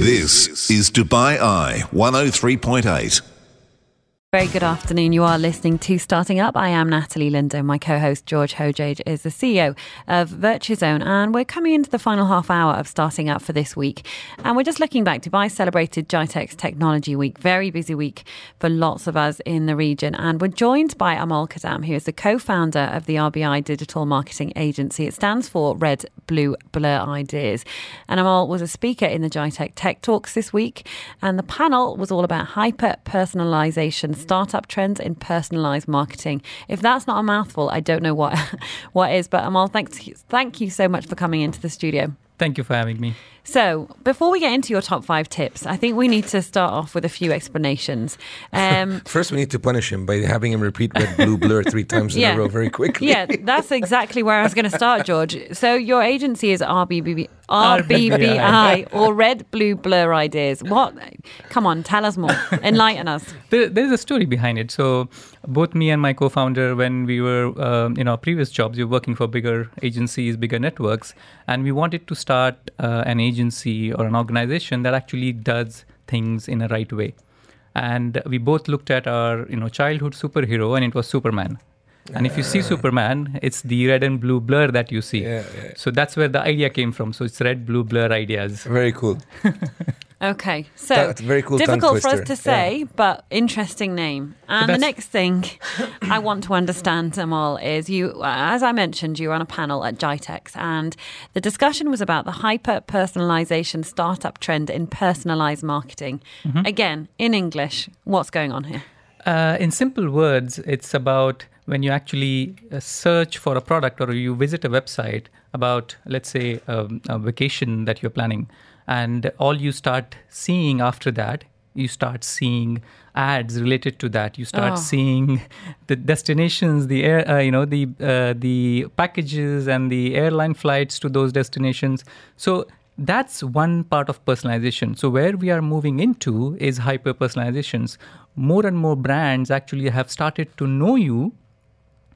This is Dubai Eye 103.8. Very good afternoon. You are listening to Starting Up. I am Natalie Lindo. My co host George Hojeige is the CEO of Virtuzone, and we're coming into the final half hour of Starting Up for this week. And we're just looking back. Dubai celebrated GITEX Technology Week, very busy week for lots of us in the region. And we're joined by Amol Kadam, who is the co founder of the RBBI Digital Marketing Agency. It stands for Red, Blue, Blur Ideas. And Amol was a speaker in the GITEX Tech Talks this week, and the panel was all about hyper personalization startup trends in personalized marketing. If that's not a mouthful, I don't know what what is. But Amol, thanks, thank you so much for coming into the studio. Thank you for having me. So, before we get into your top five tips, I think we need to start off with a few explanations. Um, First, we need to punish him by having him repeat red, blue, blur three times in yeah. a row very quickly. Yeah, that's exactly where I was going to start, George. So, your agency is RBB, RBBI or Red, Blue, Blur Ideas. What? Come on, tell us more. Enlighten us. There, there's a story behind it. So, both me and my co-founder, when we were um, in our previous jobs, we were working for bigger agencies, bigger networks, and we wanted to start uh, an agency or an organization that actually does things in a right way. And we both looked at our, you know, childhood superhero, and it was Superman. And if you see Superman, it's the red and blue blur that you see. Yeah, yeah. So that's where the idea came from. So it's red, blue blur ideas. Very cool. Okay, so That's very cool difficult for us to say, yeah. but interesting name. And the, the next thing I want to understand, Amol, is you, as I mentioned, you were on a panel at GITEX, and the discussion was about the hyper personalization startup trend in personalized marketing. Mm-hmm. Again, in English, what's going on here? Uh, in simple words, it's about when you actually uh, search for a product or you visit a website about, let's say, um, a vacation that you're planning and all you start seeing after that you start seeing ads related to that. You start oh. seeing the destinations the air uh, you know the uh, the packages and the airline flights to those destinations. So that's one part of personalization. So where we are moving into is hyper personalizations more and more brands actually have started to know you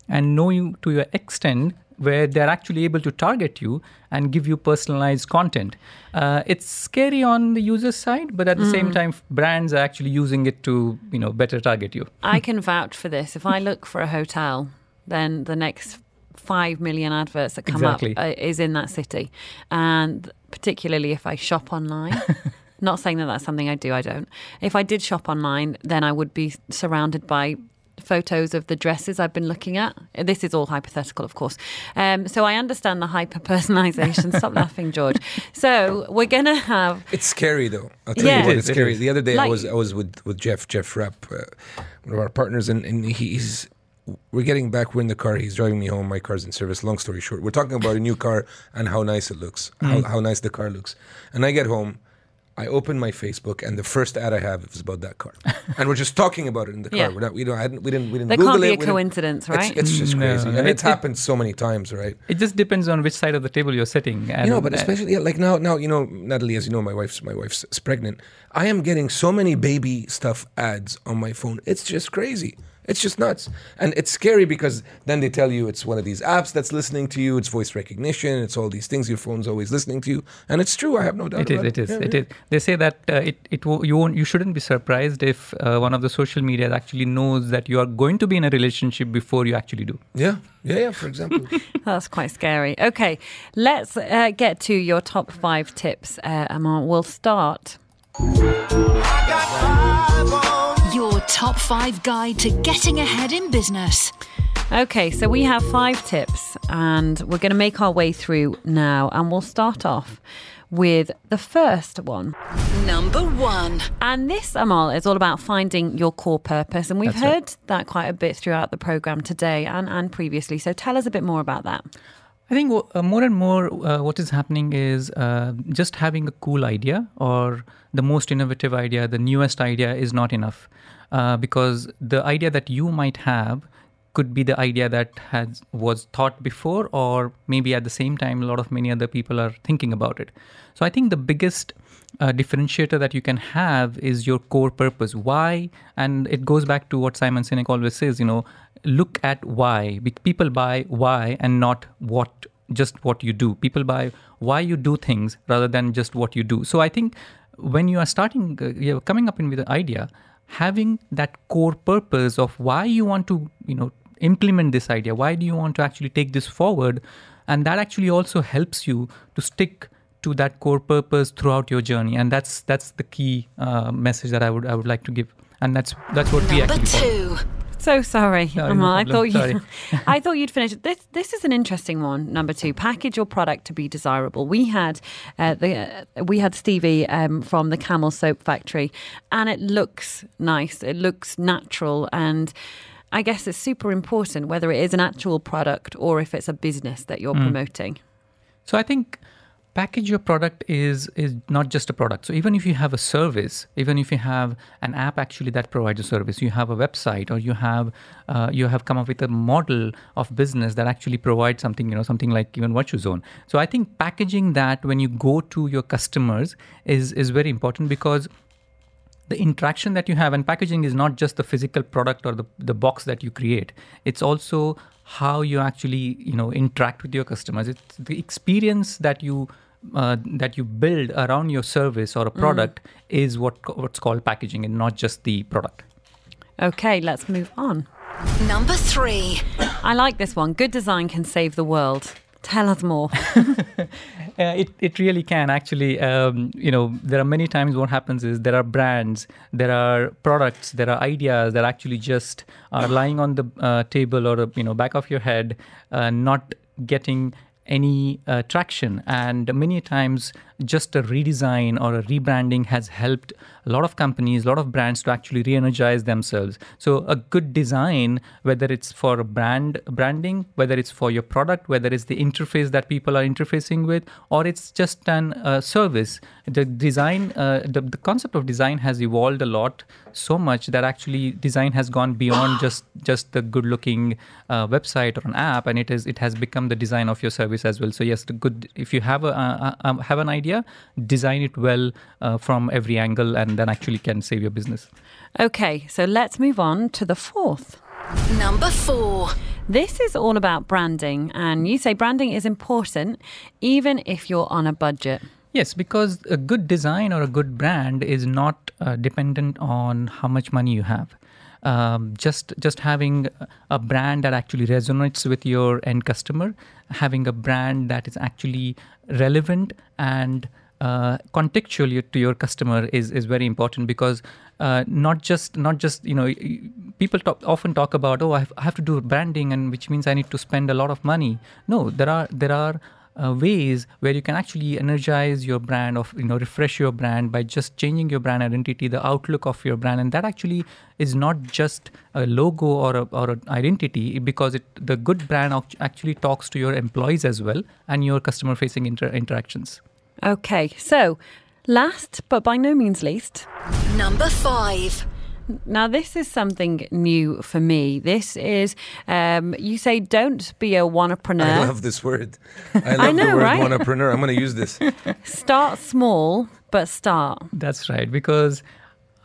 and know you to your extent where they're actually able to target you and give you personalized content. Uh, it's scary on the user side, but at the mm. same time, brands are actually using it to you know better target you. I can vouch for this. If I look for a hotel, then the next five million adverts that come exactly. up uh, is in that city, and particularly if I shop online. Not saying that that's something I do, I don't. If I did shop online, then I would be surrounded by photos of the dresses I've been looking at. This is all hypothetical, of course. Um, so I understand the hyper personalization. Stop laughing, George. So we're gonna have. It's scary though. I'll tell yeah. you what, it's scary. The other day like, I was I was with with Jeff Jeff Rapp, uh, one of our partners, and, and he's. We're getting back. We're in the car. He's driving me home. My car's in service. Long story short, we're talking about a new car and how nice it looks, mm. how, how nice the car looks. And I get home, I open my Facebook and the first ad I have is about that car, and we're just talking about it in the car. Yeah. We're not, we don't, I didn't, we didn't, we didn't. There Google can't be it. a coincidence, right? It's, it's, just crazy, no. and it, it's happened so many times, right? It just depends on which side of the table you're sitting. And, you know, but uh, especially yeah, like now, now you know, Natalie, as you know, my wife's my wife's pregnant. I am getting so many baby stuff ads on my phone. It's just crazy. It's just nuts. And it's scary because then they tell you it's one of these apps that's listening to you, it's voice recognition, it's all these things your phone's always listening to you. And it's true, I have no doubt it is, it. It is, yeah, it yeah. is. They say that uh, it, it you, won't, you shouldn't be surprised if uh, one of the social media actually knows that you are going to be in a relationship before you actually do. Yeah, yeah, yeah, for example. that's quite scary. Okay, let's uh, get to your top five tips, uh, Amol. We'll start your top five guide to getting ahead in business. Okay, so we have five tips, and we're going to make our way through now, and we'll start off with the first one. Number one. And this, Amol, is all about finding your core purpose. And we've That's heard right. that quite a bit throughout the program today and, and previously. So tell us a bit more about that. I think uh, more and more uh, what is happening is uh, just having a cool idea or the most innovative idea, the newest idea is not enough. Uh, because the idea that you might have could be the idea that has was thought before or maybe at the same time a lot of many other people are thinking about it. So i think the biggest uh, differentiator that you can have is your core purpose. Why? And it goes back to what simon sinek always says you know look at why people buy why and not what just what you do people buy why you do things rather than just what you do so i think when you are starting, uh, you're coming up in with an idea, having that core purpose of why you want to, you know, implement this idea, why do you want to actually take this forward, and that actually also helps you to stick to that core purpose throughout your journey, and that's that's the key uh, message that I would I would like to give, and that's that's what Number we actually. two. Follow. So sorry, no, Amol. no I thought you, I thought you'd finish. This this is an interesting one. Number two, package your product to be desirable. We had uh, the uh, we had Stevie um, from the Camel Soap Factory, and it looks nice. It looks natural, and I guess it's super important whether it is an actual product or if it's a business that you're mm. promoting. So I think package your product is is not just a product. So even if you have a service even if you have an app actually that provides a service you have a website or you have uh, you have come up with a model of business that actually provides something you know something like even Virtuzone so i think packaging that when you go to your customers is is very important because the interaction that you have and packaging is not just the physical product or the, the box that you create. It's also how you actually you know interact with your customers. It's the experience that you uh, that you build around your service or a product mm. is what what's called packaging and not just the product okay let's move on number 3 i like this one good design can save the world Tell us more. uh, it it really can actually. Um, you know, there are many times what happens is there are brands, there are products, there are ideas that actually just are lying on the uh, table or you know back of your head, uh, not getting any uh, traction and many times just a redesign or a rebranding has helped a lot of companies, a lot of brands to actually re-energize themselves. So a good design, whether it's for a brand branding, whether it's for your product, whether it's the interface that people are interfacing with, or it's just an uh, service. The design, uh, the, the concept of design has evolved a lot, so much that actually design has gone beyond just just the good-looking uh, website or an app, and it is it has become the design of your service as well. So yes, good if you have a, a, a have an idea, design it well uh, from every angle, and then actually can save your business. Okay, so let's move on to the fourth. Number four. This is all about branding, and you say branding is important even if you're on a budget. Yes, because a good design or a good brand is not uh, dependent on how much money you have. Um, just just having a brand that actually resonates with your end customer, having a brand that is actually relevant and uh, contextual to your customer is is very important because uh, not just not just you know people talk, often talk about oh I have, I have, to do branding and which means I need to spend a lot of money. No, there are there are uh, ways where you can actually energize your brand of you know refresh your brand by just changing your brand identity the outlook of your brand and that actually is not just a logo or a, or an identity because it the good brand actually talks to your employees as well and your customer facing inter- interactions Okay, so last but by no means least, number five. Now, this is something new for me. This is, um, you say, don't be a wanapreneur. I love this word. I love I know, the word right? wanapreneur. I'm going to use this. start small, but start. That's right. Because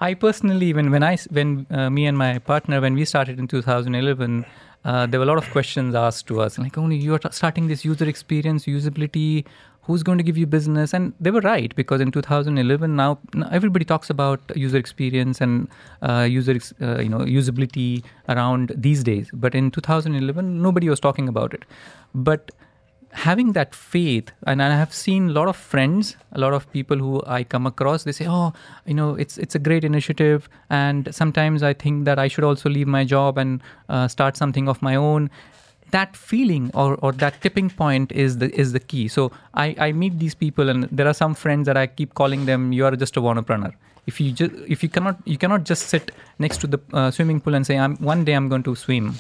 I personally, when, when I, when uh, me and my partner, when we started in 2011, uh, there were a lot of questions asked to us, like, only oh, you're starting this user experience, usability, who's going to give you business? And they were right because in 2011 now, everybody talks about user experience and uh, user uh, you know usability around these days. But in 2011 nobody was talking about it. But having that faith and i have seen a lot of friends a lot of people who i come across they say oh you know it's it's a great initiative and sometimes i think that i should also leave my job and uh, start something of my own that feeling or, or that tipping point is the is the key. So I, I meet these people and there are some friends that I keep calling them you are just a wanapreneur. If you just if you cannot you cannot just sit next to the uh, swimming pool and say I'm one day I'm going to swim.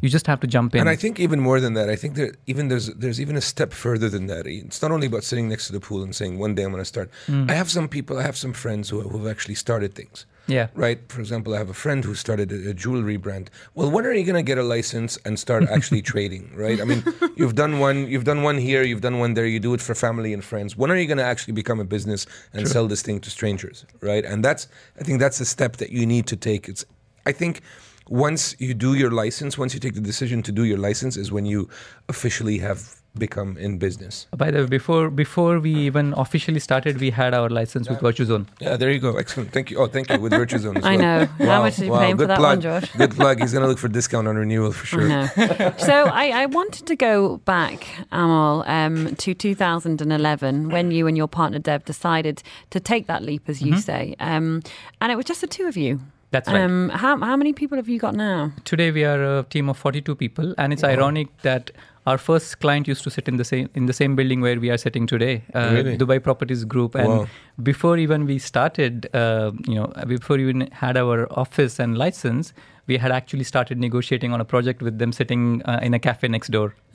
You just have to jump in. And I think even more than that, I think that even there's there's even a step further than that. It's not only about sitting next to the pool and saying one day I'm going to start. Mm. I have some people, I have some friends who who have actually started things. Yeah. Right. For example, I have a friend who started a, a jewelry brand. Well, when are you going to get a license and start actually trading? Right. I mean, you've done one. You've done one here. You've done one there. You do it for family and friends. When are you going to actually become a business and True. sell this thing to strangers? Right. And that's. I think that's the step that you need to take. It's. I think once you do your license, once you take the decision to do your license, is when you officially have become in business? By the way, before before we even officially started, we had our license yeah. with VirtuZone. Yeah, there you go. Excellent. Thank you. Oh, thank you with VirtuZone. As well. I know. Wow. How much did you wow. pay for that plug. one, George? Good plug. He's going to look for discount on renewal for sure. so I, I, wanted to go back, Amol, um, to 2011 when you and your partner Dev decided to take that leap, as you mm-hmm. say, um, and it was just the two of you. That's right. Um, how, how many people have you got now? Today we are a team of 42 people, and it's wow. ironic that our first client used to sit in the same in the same building where we are sitting today, uh, really? Dubai Properties Group. And wow. before even we started, uh, you know, before we even had our office and license, we had actually started negotiating on a project with them sitting uh, in a cafe next door.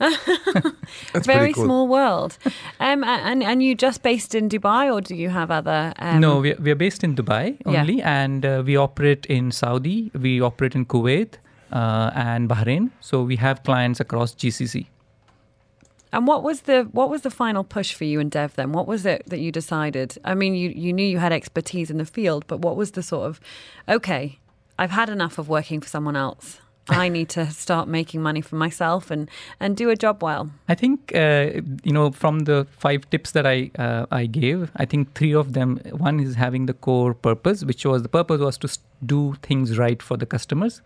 Very cool. small world. Um, and and you just based in Dubai, or do you have other? Um... No, we we are based in Dubai only, yeah. and uh, we operate in Saudi, we operate in Kuwait. Uh, and Bahrain, so we have clients across GCC. And what was the what was the final push for you and Dev then? What was it that you decided? I mean, you you knew you had expertise in the field, but what was the sort of okay, I've had enough of working for someone else. I need to start making money for myself and and do a job well. I think uh, you know from the five tips that I uh, I gave, I think three of them. One is having the core purpose, which was the purpose was to do things right for the customers.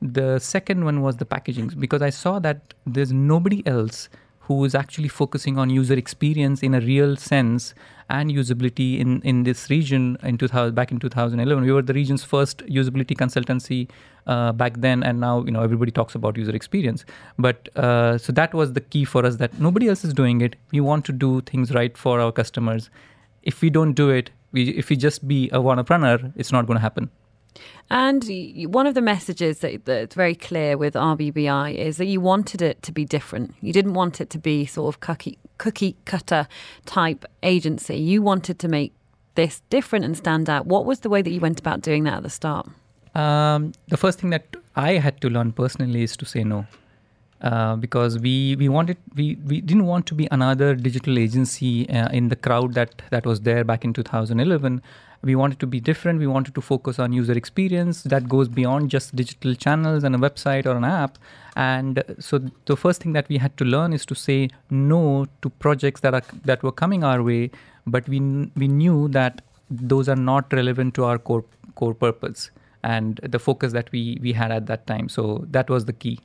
The second one was the packaging because I saw that there's nobody else who is actually focusing on user experience in a real sense and usability in, in this region in 2000 back in 2011 we were the region's first usability consultancy uh, back then and now you know everybody talks about user experience. But uh, so that was the key for us that nobody else is doing it. We want to do things right for our customers. If we don't do it we, if we just be a wanapreneur it's not going to happen and one of the messages that, that's very clear with RBBI is that you wanted it to be different. You didn't want it to be sort of cookie, cookie cutter type agency. You wanted to make this different and stand out. What was the way that you went about doing that at the start? Um, the first thing that I had to learn personally is to say no. Uh, because we we wanted we, we didn't want to be another digital agency uh, in the crowd that that was there back in 2011 we wanted to be different. We wanted to focus on user experience that goes beyond just digital channels and a website or an app. And so the first thing that we had to learn is to say no to projects that are that were coming our way but we we knew that those are not relevant to our core core purpose and the focus that we we had at that time. So that was the key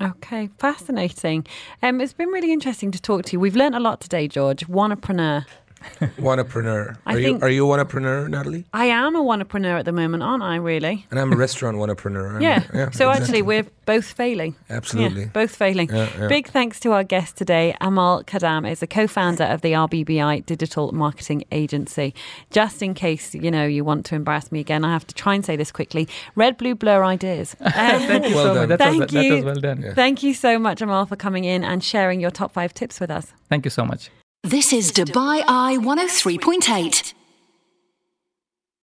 Okay, fascinating. Um, it's been really interesting to talk to you. We've learned a lot today, George. Wanapreneur. Wannapreneur. Are you are you a wannapreneur, Natalie? I am a wannapreneur at the moment, aren't I? Really? And I'm a restaurant wannapreneur. yeah. yeah. So exactly. actually, we're both failing. Absolutely. Yeah, both failing. Yeah, yeah. Big thanks to our guest today. Amol Kadam is a co-founder of the RBBI Digital Marketing Agency. Just in case you know you want to embarrass me again, I have to try and say this quickly. Red, blue, blur ideas. Um, thank you well so done. much. thank was, you. That was well done. Thank you so much, Amol, for coming in and sharing your top five tips with us. Thank you so much. This is Dubai Eye 103.8.